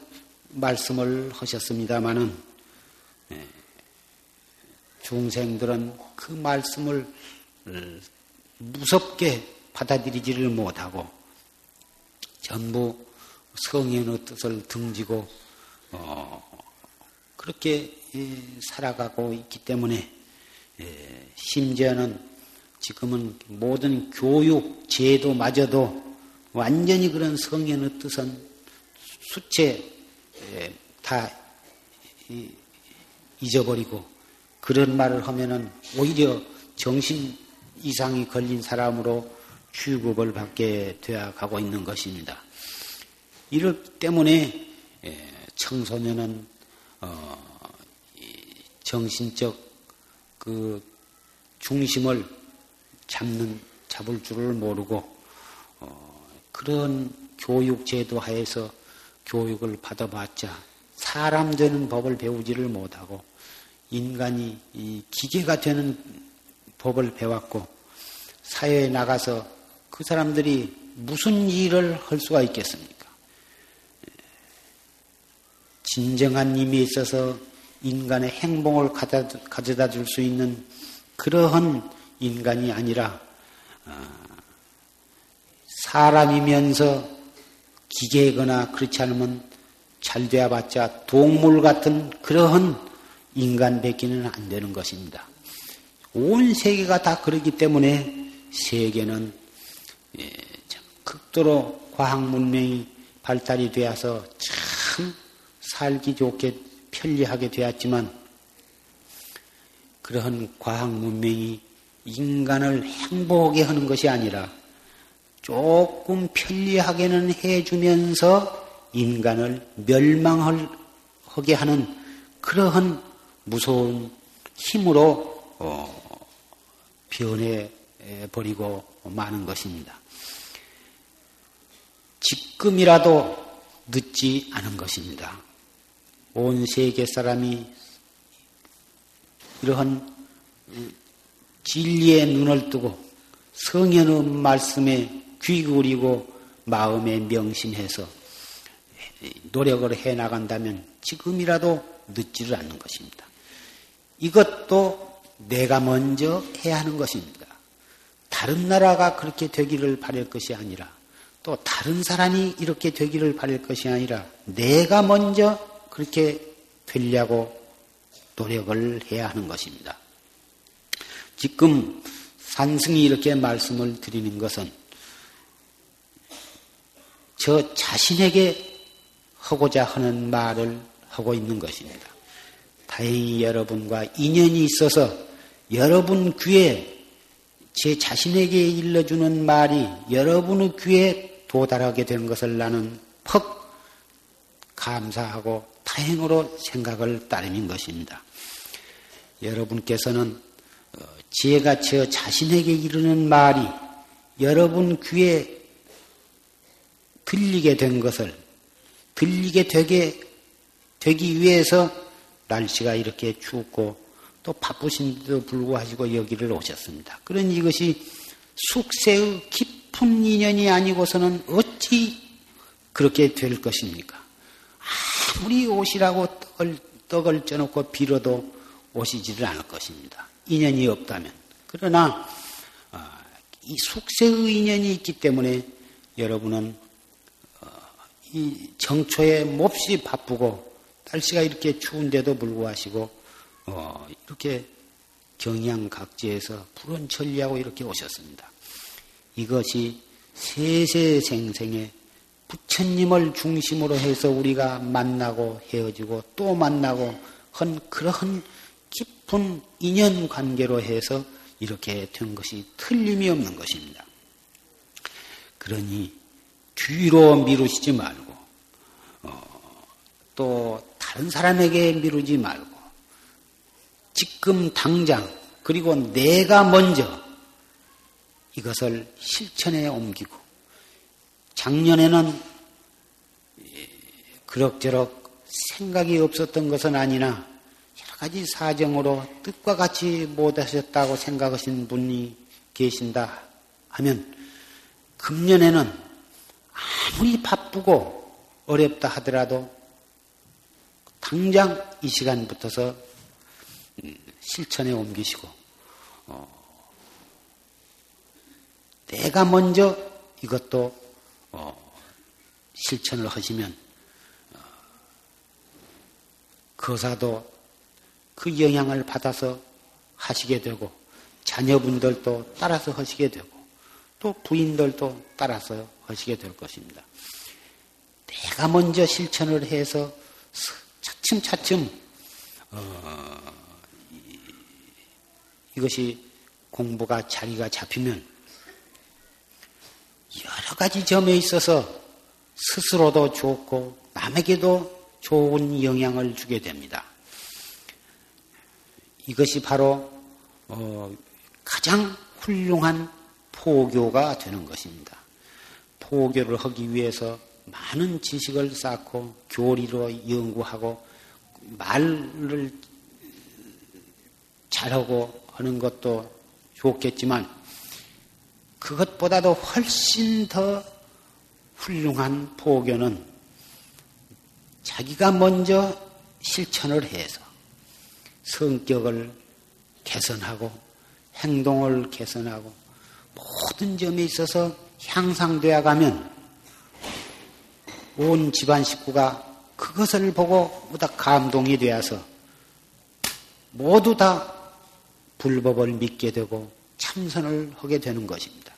말씀을 하셨습니다마는 예, 중생들은 그 말씀을 무섭게 받아들이지를 못하고 전부 성인의 뜻을 등지고 어, 그렇게 살아가고 있기 때문에 심지어는 지금은 모든 교육 제도마저도 완전히 그런 성인의 뜻은 수채 다 잊어버리고 그런 말을 하면은 오히려 정신 이상이 걸린 사람으로 취급을 받게 되어 가고 있는 것입니다. 이럴 때문에 청소년은 어, 정신적 그 중심을 잡는 잡을 줄을 모르고 어, 그런 교육 제도 하에서 교육을 받아봤자 사람 되는 법을 배우지를 못하고 인간이 기계가 되는 법을 배웠고 사회에 나가서 그 사람들이 무슨 일을 할 수가 있겠습니까? 진정한 힘이 있어서 인간의 행복을 가져다 줄 수 있는 그러한 인간이 아니라 어, 사람이면서 기계거나 그렇지 않으면 잘 되어봤자 동물 같은 그러한 인간 뵙기는 안 되는 것입니다. 온 세계가 다 그렇기 때문에 세계는 예, 극도로 과학 문명이 발달이 되어서 참 살기 좋게 편리하게 되었지만 그러한 과학 문명이 인간을 행복하게 하는 것이 아니라 조금 편리하게는 해주면서 인간을 멸망하게 하는 그러한 무서운 힘으로 어, 변해 버리고 마는 것입니다. 지금이라도 늦지 않은 것입니다. 온 세계 사람이 이러한 진리의 눈을 뜨고 성현의 말씀에 귀 기울이고 마음에 명심해서 노력을 해 나간다면 지금이라도 늦지를 않는 것입니다. 이것도 내가 먼저 해야 하는 것입니다. 다른 나라가 그렇게 되기를 바랄 것이 아니라 또 다른 사람이 이렇게 되기를 바랄 것이 아니라 내가 먼저 그렇게 되려고 노력을 해야 하는 것입니다. 지금 산승이 이렇게 말씀을 드리는 것은 저 자신에게 하고자 하는 말을 하고 있는 것입니다. 다행히 여러분과 인연이 있어서 여러분 귀에 제 자신에게 일러주는 말이 여러분의 귀에 도달하게 된 것을 나는 퍽 감사하고 다행으로 생각을 따르는 것입니다. 여러분께서는 어, 제가 저 자신에게 이르는 말이 여러분 귀에 들리게 된 것을 들리게 되게 되기 위해서 날씨가 이렇게 춥고 또 바쁘신데도 불구하고 여기를 오셨습니다. 그런 이것이 숙세의 깊 은 인연이 아니고서는 어찌 그렇게 될 것입니까? 아무리 오시라고 떡을, 떡을 쪄놓고 빌어도 오시지를 않을 것입니다. 인연이 없다면. 그러나 어, 이 숙세의 인연이 있기 때문에 여러분은 어, 이 정초에 몹시 바쁘고 날씨가 이렇게 추운데도 불구하고 어, 이렇게 경양각지에서 푸른 천리하고 이렇게 오셨습니다. 이것이 세세생생의 부처님을 중심으로 해서 우리가 만나고 헤어지고 또 만나고 한 그러한 깊은 인연 관계로 해서 이렇게 된 것이 틀림이 없는 것입니다. 그러니 뒤로 미루시지 말고 어, 또 다른 사람에게 미루지 말고 지금 당장 그리고 내가 먼저 이것을 실천에 옮기고 작년에는 그럭저럭 생각이 없었던 것은 아니나 여러 가지 사정으로 뜻과 같이 못하셨다고 생각하신 분이 계신다 하면 금년에는 아무리 바쁘고 어렵다 하더라도 당장 이 시간부터서 실천에 옮기시고 어, 내가 먼저 이것도 어, 실천을 하시면 어, 거사도 그 영향을 받아서 하시게 되고 자녀분들도 따라서 하시게 되고 또 부인들도 따라서 하시게 될 것입니다. 내가 먼저 실천을 해서 차츰차츰 어, 이것이 공부가 자리가 잡히면 여러 가지 점에 있어서 스스로도 좋고 남에게도 좋은 영향을 주게 됩니다. 이것이 바로 어, 가장 훌륭한 포교가 되는 것입니다. 포교를 하기 위해서 많은 지식을 쌓고 교리로 연구하고 말을 잘하고 하는 것도 좋겠지만 그것보다도 훨씬 더 훌륭한 포교는 자기가 먼저 실천을 해서 성격을 개선하고 행동을 개선하고 모든 점에 있어서 향상되어 가면 온 집안 식구가 그것을 보고 모두 감동이 되어서 모두 다 불법을 믿게 되고 참선을 하게 되는 것입니다.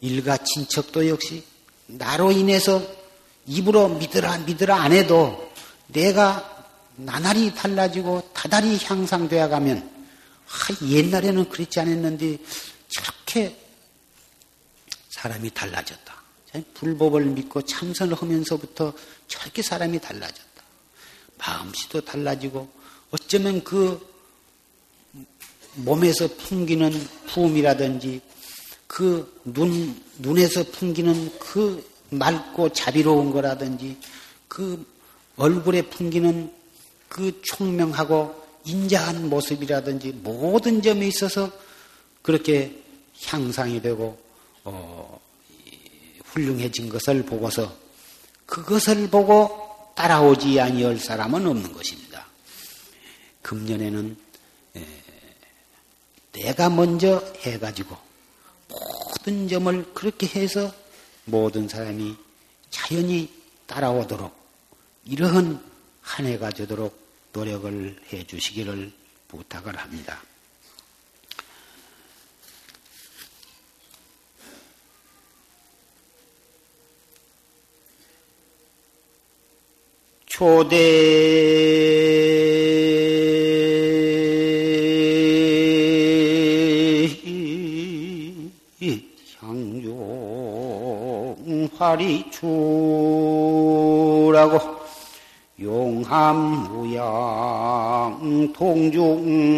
일가 친척도 역시 나로 인해서 입으로 믿으라 믿으라 안 해도 내가 나날이 달라지고 다달이 향상되어 가면 아, 옛날에는 그렇지 않았는데 저렇게 사람이 달라졌다. 불법을 믿고 참선을 하면서부터 저렇게 사람이 달라졌다. 마음씨도 달라지고 어쩌면 그 몸에서 풍기는 부음이라든지 그 눈, 눈에서 풍기는 그 맑고 자비로운 거라든지 그 얼굴에 풍기는 그 총명하고 인자한 모습이라든지 모든 점에 있어서 그렇게 향상이 되고 어, 훌륭해진 것을 보고서 그것을 보고 따라오지 아니할 사람은 없는 것입니다. 금년에는 에, 내가 먼저 해가지고 모든 점을 그렇게 해서 모든 사람이 자연히 따라오도록 이러한 한 해가 되도록 노력을 해 주시기를 부탁을 합니다. 초대 화리추라고 용함무양 통중귀로구나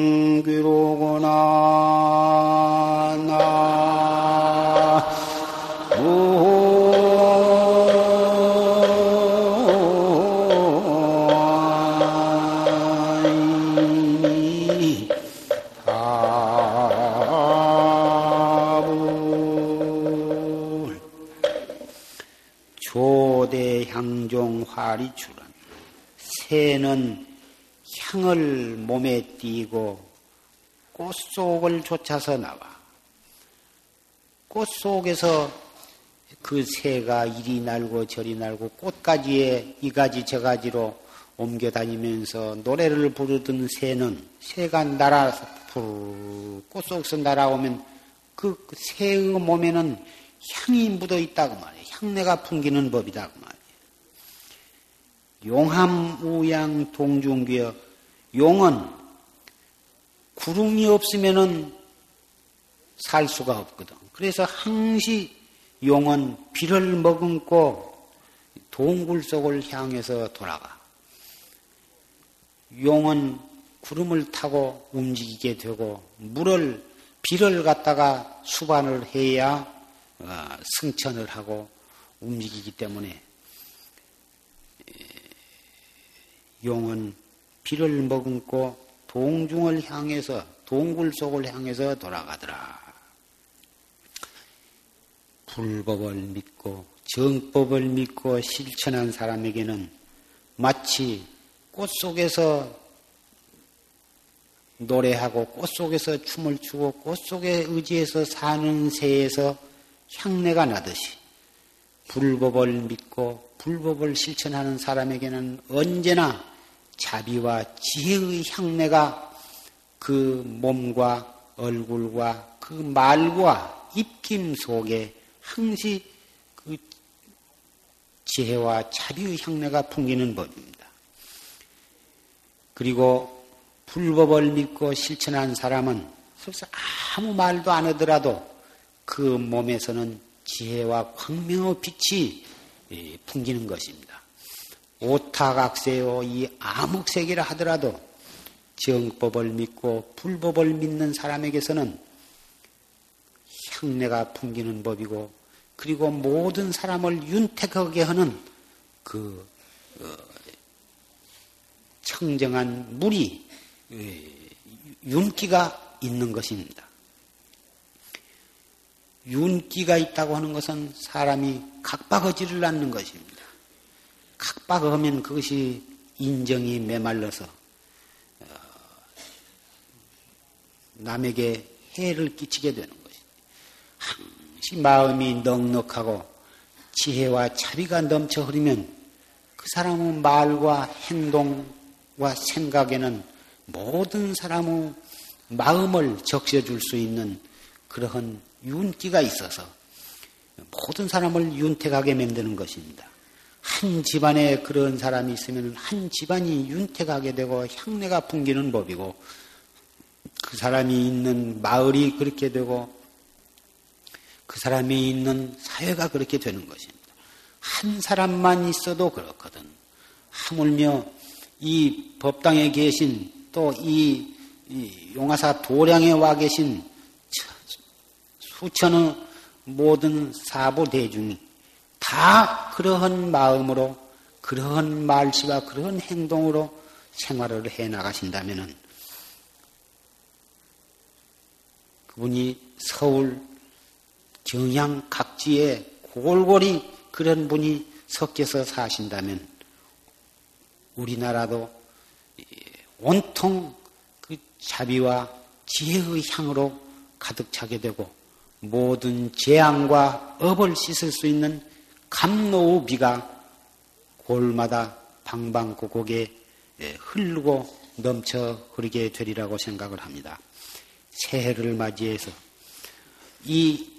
나 화리출은 새는 향을 몸에 띠고 꽃 속을 쫓아서 나와. 꽃 속에서 그 새가 이리 날고 저리 날고 꽃가지에 이가지 저가지로 옮겨 다니면서 노래를 부르던 새는 새가 날아서 푸르 속에서 날아오면 그 새의 몸에는 향이 묻어 있다고 말이에요. 향내가 풍기는 법이다고 말이에요. 용함 우양 동중기여 용은 구름이 없으면은 살 수가 없거든. 그래서 항시 용은 비를 머금고 동굴 속을 향해서 돌아가. 용은 구름을 타고 움직이게 되고 물을 비를 갖다가 수반을 해야 어, 승천을 하고 움직이기 때문에 용은 비를 머금고 동중을 향해서 동굴 속을 향해서 돌아가더라. 불법을 믿고 정법을 믿고 실천한 사람에게는 마치 꽃 속에서 노래하고 꽃 속에서 춤을 추고 꽃 속에 의지해서 사는 새에서 향내가 나듯이 불법을 믿고 불법을 실천하는 사람에게는 언제나 자비와 지혜의 향내가 그 몸과 얼굴과 그 말과 입김 속에 항시 그 지혜와 자비의 향내가 풍기는 법입니다. 그리고 불법을 믿고 실천한 사람은 설사 아무 말도 안 하더라도 그 몸에서는 지혜와 광명의 빛이 풍기는 것입니다. 오타각세요 이 암흑색이라 하더라도 정법을 믿고 불법을 믿는 사람에게서는 향내가 풍기는 법이고 그리고 모든 사람을 윤택하게 하는 그 어, 청정한 물이 윤기가 있는 것입니다. 윤기가 있다고 하는 것은 사람이 각박하지를 않는 것입니다. 각박하면 그것이 인정이 메말라서 어, 남에게 해를 끼치게 되는 것입니다. 항시 마음이 넉넉하고 지혜와 자비가 넘쳐 흐르면 그 사람의 말과 행동과 생각에는 모든 사람의 마음을 적셔줄 수 있는 그러한 윤기가 있어서 모든 사람을 윤택하게 만드는 것입니다. 한 집안에 그런 사람이 있으면 한 집안이 윤택하게 되고 향내가 풍기는 법이고 그 사람이 있는 마을이 그렇게 되고 그 사람이 있는 사회가 그렇게 되는 것입니다. 한 사람만 있어도 그렇거든. 하물며 이 법당에 계신 또 이 용화사 도량에 와 계신 수천의 모든 사부 대중이 다 그러한 마음으로 그러한 말씨와 그러한 행동으로 생활을 해 나가신다면은 그분이 서울 경양 각지에 골골이 그런 분이 섞여서 사신다면 우리나라도 온통 그 자비와 지혜의 향으로 가득 차게 되고 모든 재앙과 업을 씻을 수 있는 감노의 비가 골마다 방방곡곡에 흐르고 넘쳐 흐르게 되리라고 생각을 합니다. 새해를 맞이해서 이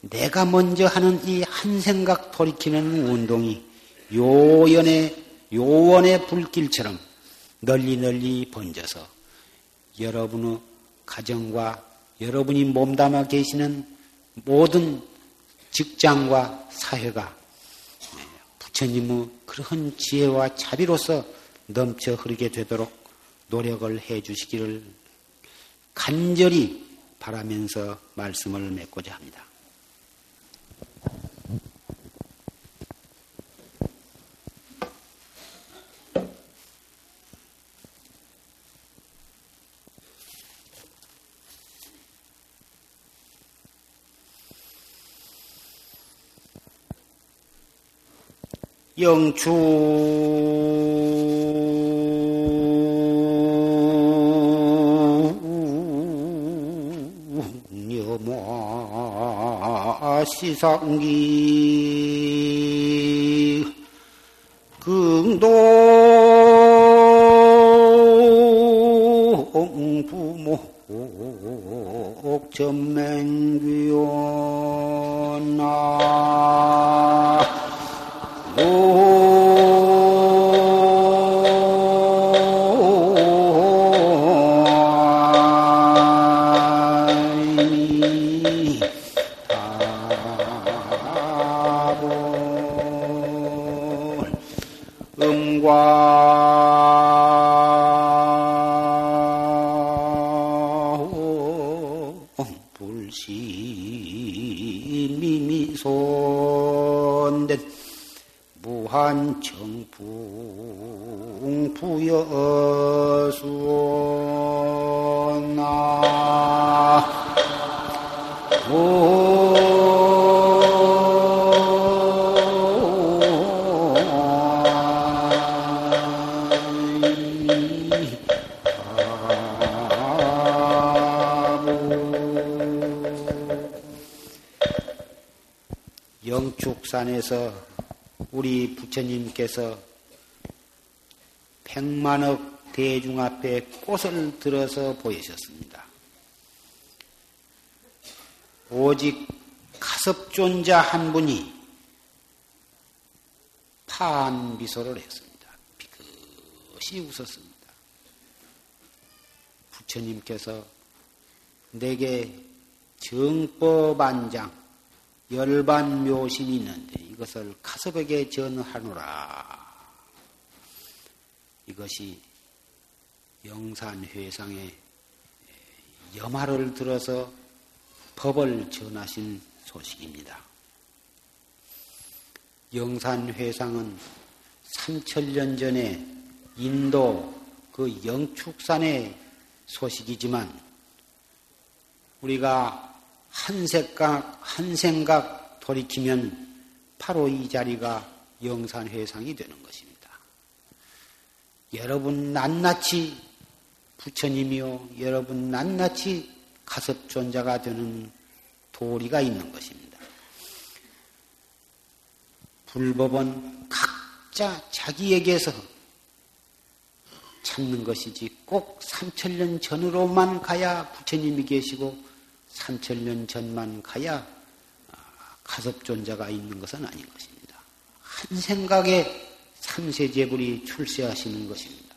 내가 먼저 하는 이 한 생각 돌이키는 운동이 요연의 요원의 불길처럼 널리 널리 번져서 여러분의 가정과 여러분이 몸담아 계시는 모든 직장과 사회가 부처님의 그러한 지혜와 자비로서 넘쳐 흐르게 되도록 노력을 해 주시기를 간절히 바라면서 말씀을 맺고자 합니다. 영추 녀마 시상기 산에서 우리 부처님께서 백만억 대중 앞에 꽃을 들어서 보이셨습니다. 오직 가섭존자 한 분이 파한 미소를 했습니다. 비긋이 웃었습니다. 부처님께서 내게 정법 안장, 열반 묘심이 있는데 이것을 카섭에게 전하노라. 이것이 영산회상의 염화를 들어서 법을 전하신 소식입니다. 영산회상은 3천년 전에 인도 그 영축산에 소식이지만 우리가 한 생각 한 생각 돌이키면 바로 이 자리가 영산회상이 되는 것입니다. 여러분 낱낱이 부처님이요 여러분 낱낱이 가섭존자가 되는 도리가 있는 것입니다. 불법은 각자 자기에게서 찾는 것이지 꼭 3천년 전으로만 가야 부처님이 계시고 3천년 전만 가야 가섭존자가 있는 것은 아닌 것입니다. 한 생각에 삼세제불이 출세하시는 것입니다.